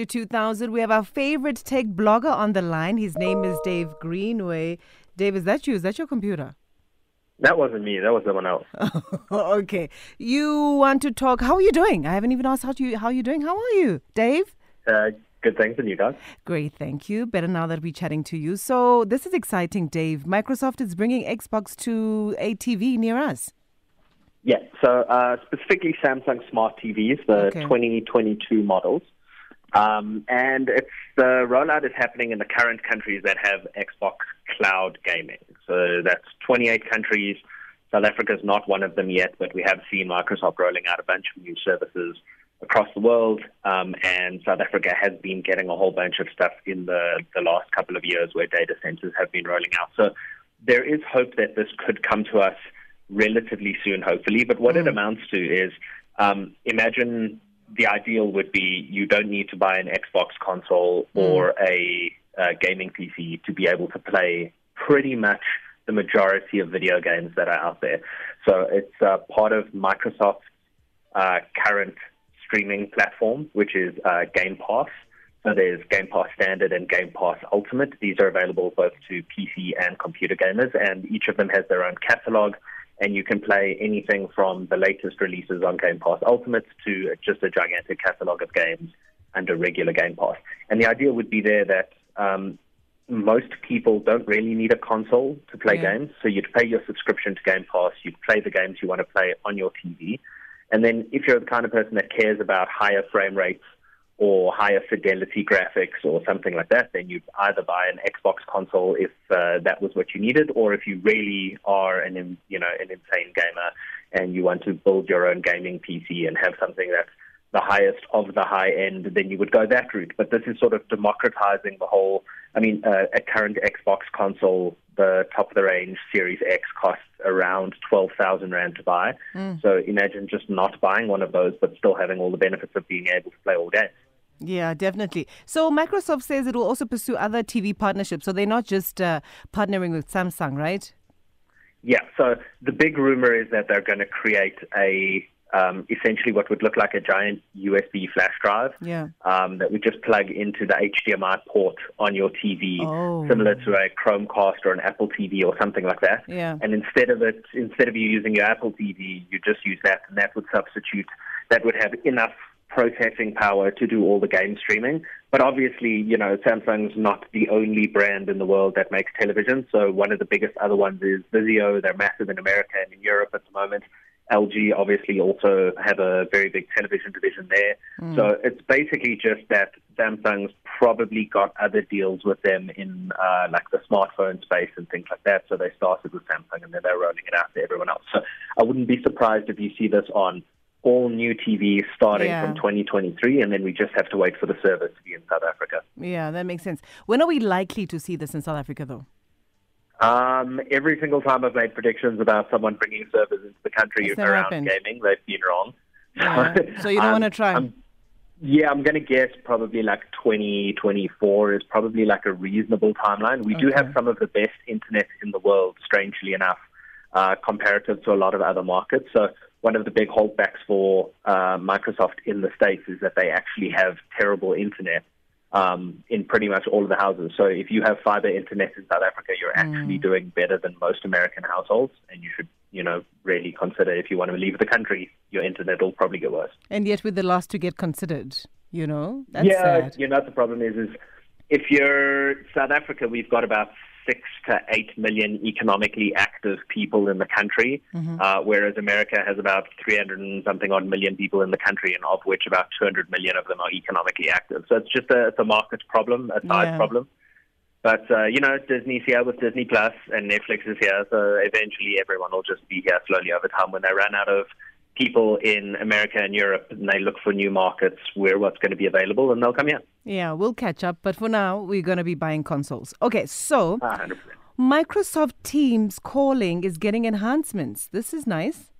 to 2000. We have our favorite tech blogger on the line. His name is Dave Greenway. Dave, is that you? Is that your computer? That wasn't me. That was someone else. okay. You want to talk? How are you doing? I haven't even asked how you how are you doing. How are you, Dave? Uh, good thanks, and you guys? Great, thank you. Better now that we're chatting to you. So this is exciting, Dave. Microsoft is bringing Xbox to a TV near us. Yeah. So uh, specifically Samsung Smart TVs, the Okay. 2022 models, um, and it's the rollout is happening in the current countries that have Xbox Cloud gaming. So that's 28 countries. South Africa is not one of them yet, but we have seen Microsoft rolling out a bunch of new services across the world, um, and South Africa has been getting a whole bunch of stuff in the, the last couple of years where data centers have been rolling out. So there is hope that this could come to us relatively soon, hopefully. But what it amounts to is um, imagine the ideal would be you don't need to buy an Xbox console or a, uh gaming PC to be able to play pretty much the majority of video games that are out there. So it's uh, part of Microsoft's uh, current streaming platform, which is uh, Game Pass. So there's Game Pass Standard and Game Pass Ultimate. These are available both to PC and computer gamers, and each of them has their own catalog. And you can play anything from the latest releases on Game Pass Ultimate to just a gigantic catalog of games under regular Game Pass. And the idea would be there that um, most people don't really need a console to play Yeah. games. So you'd pay your subscription to Game Pass, you'd play the games you want to play on your TV. And then if you're the kind of person that cares about higher frame rates or higher fidelity graphics or something like that, then you'd either buy an Xbox console if uh, that was what you needed, or if you really are an you know an insane gamer and you want to build your own gaming PC and have something that's the highest of the high end, then you would go that route. But this is sort of democratizing the whole. I mean, uh, a current Xbox console, the top of the range Series X costs around twelve thousand rand to buy. So imagine just not buying one of those, but still having all the benefits of being able to play all games. Yeah, definitely. So Microsoft says it will also pursue other TV partnerships. So they're not just uh, partnering with Samsung, right? Yeah, so the big rumor is that they're going to create a um, essentially what would look like a giant USB flash drive Yeah. um, that would just plug into the HDMI port on your TV, Oh. similar to a Chromecast or an Apple TV or something like that. Yeah. And instead of it, instead of you using your Apple TV, you just use that, and that would substitute. That would have enough processing power to do all the game streaming. But obviously, you know, Samsung's not the only brand in the world that makes television. So one of the biggest other ones is Vizio. They're massive in America and in Europe at the moment. LG obviously also have a very big television division there. So it's basically just that Samsung's probably got other deals with them in uh, like the smartphone space and things like that. So they started with Samsung and then they're rolling it out to everyone else. So I wouldn't be surprised if you see this on all new TVs starting Yeah. from 2023, and then we just have to wait for the service to be in South Africa. Yeah, that makes sense. When are we likely to see this in South Africa, though? Um, every single time I've made predictions about someone bringing servers into the country around happened. gaming, they've been wrong. Yeah. So you don't Um, want to try? I'm- yeah, I'm going to guess probably like 2024 is probably like a reasonable timeline. We do have some of the best internet in the world, strangely enough, uh, comparative to a lot of other markets. So one of the big holdbacks for uh, Microsoft in the States is that they actually have terrible internet um, in pretty much all of the houses. So if you have fiber internet in South Africa, you're actually doing better than most American households, and you should, you know, really consider if you want to leave the country, your internet will probably get worse. and yet we're the last to get considered. You know, that's yeah, sad. you know, the problem is, is if you're South Africa, we've got about six to eight million economically active people in the country, Mm-hmm. uh, whereas America has about 300 and something odd million people in the country, and of which about 200 million of them are economically active. So it's just a, it's a market problem, a side Yeah. problem. But uh, you know, Disney's here with Disney Plus, and Netflix is here, so eventually everyone will just be here slowly over time. When they run out of people in America and Europe, and they look for new markets where what's going to be available, and they'll come here. Yeah, we'll catch up. But for now, we're going to be buying consoles. Okay, so Ah, 100%. Microsoft Teams calling is getting enhancements. This is nice.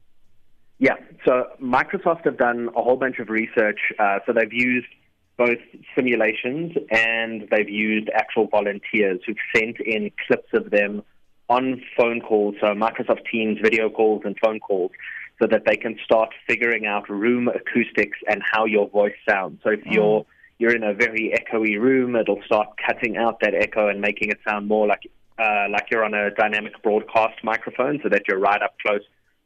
Yeah, so Microsoft have done a whole bunch of research. Uh, so they've used both simulations and they've used actual volunteers who've sent in clips of them on phone calls, so Microsoft Teams video calls and phone calls, so that they can start figuring out room acoustics and how your voice sounds. So if you're you're in a very echoey room, it'll start cutting out that echo and making it sound more like uh, like you're on a dynamic broadcast microphone, so that you're right up close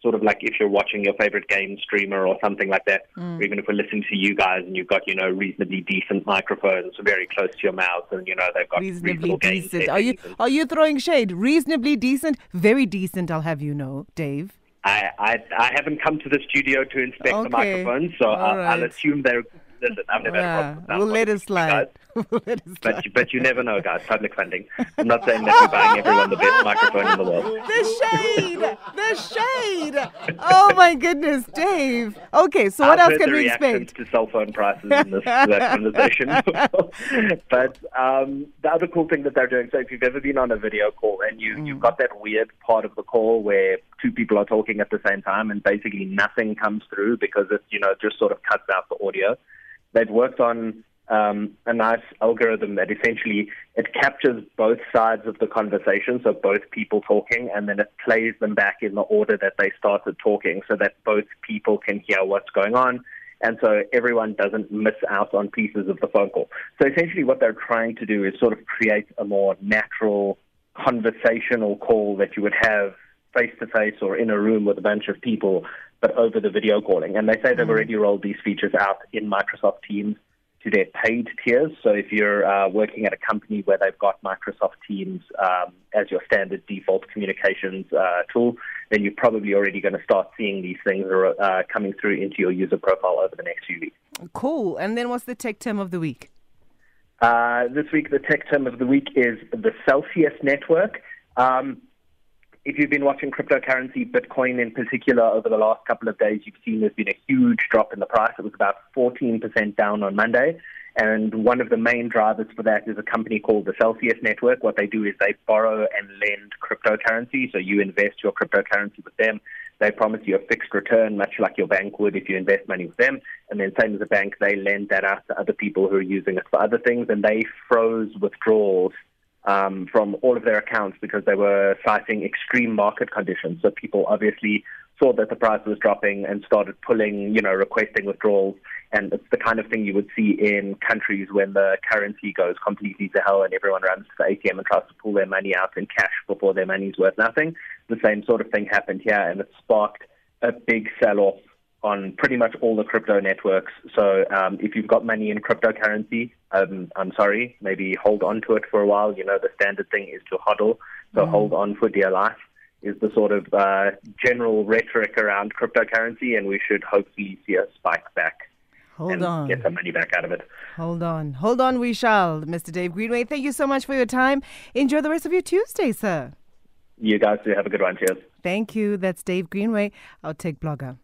sort of like if you're watching your favorite game streamer or something like that, mm. or even if we're listening to you guys and you've got, you know, reasonably decent microphones very close to your mouth and, you know, they've got reasonably decent. Are you, are you throwing shade? Reasonably decent? Very decent, I'll have you know, Dave. I, I, I haven't come to the studio to inspect okay. the microphones, so I'll, right. I'll assume they're listen, I've never yeah, had a problem we'll let it slide. we'll let it slide. But, but you never know, guys. Public funding. I'm not saying that we're buying everyone the best microphone in the world. The shade! The shade! Oh my goodness, Dave. Okay, so what I've else can we expect? to cell phone prices in this conversation. but um, the other cool thing that they're doing, so if you've ever been on a video call and you, mm. you've got that weird part of the call where two people are talking at the same time and basically nothing comes through because it, you know, just sort of cuts out the audio they've worked on um, a nice algorithm that essentially it captures both sides of the conversation, so both people talking, and then it plays them back in the order that they started talking, so that both people can hear what's going on, and so everyone doesn't miss out on pieces of the phone call. So essentially, what they're trying to do is sort of create a more natural conversational call that you would have face to face or in a room with a bunch of people but over the video calling. And they say they've mm-hmm. already rolled these features out in Microsoft Teams to their paid tiers. So if you're uh, working at a company where they've got Microsoft Teams um, as your standard default communications uh, tool, then you're probably already going to start seeing these things uh, coming through into your user profile over the next few weeks. Cool. And then what's the tech term of the week? Uh, this week, the tech term of the week is the Celsius network. Um, if you've been watching cryptocurrency, Bitcoin in particular, over the last couple of days, you've seen there's been a huge drop in the price. It was about 14% down on Monday. And one of the main drivers for that is a company called the Celsius Network. What they do is they borrow and lend cryptocurrency. So you invest your cryptocurrency with them. They promise you a fixed return, much like your bank would if you invest money with them. And then, same as a bank, they lend that out to other people who are using it for other things. And they froze withdrawals um, from all of their accounts because they were citing extreme market conditions. So people obviously saw that the price was dropping and started pulling, you know, requesting withdrawals. And it's the kind of thing you would see in countries when the currency goes completely to hell and everyone runs to the ATM and tries to pull their money out in cash before their money's worth nothing. The same sort of thing happened here, and it sparked a big sell-off on pretty much all the crypto networks. So um, if you've got money in cryptocurrency, um, I'm sorry, maybe hold on to it for a while. You know, the standard thing is to hodl, so mm. hold on for dear life is the sort of uh, general rhetoric around cryptocurrency, and we should hopefully see a spike back. Hold and on. Get some money back out of it. Hold on. Hold on, we shall. Mr. Dave Greenway, thank you so much for your time. Enjoy the rest of your Tuesday, sir. You guys do have a good one. Cheers. Thank you. That's Dave Greenway, our tech blogger.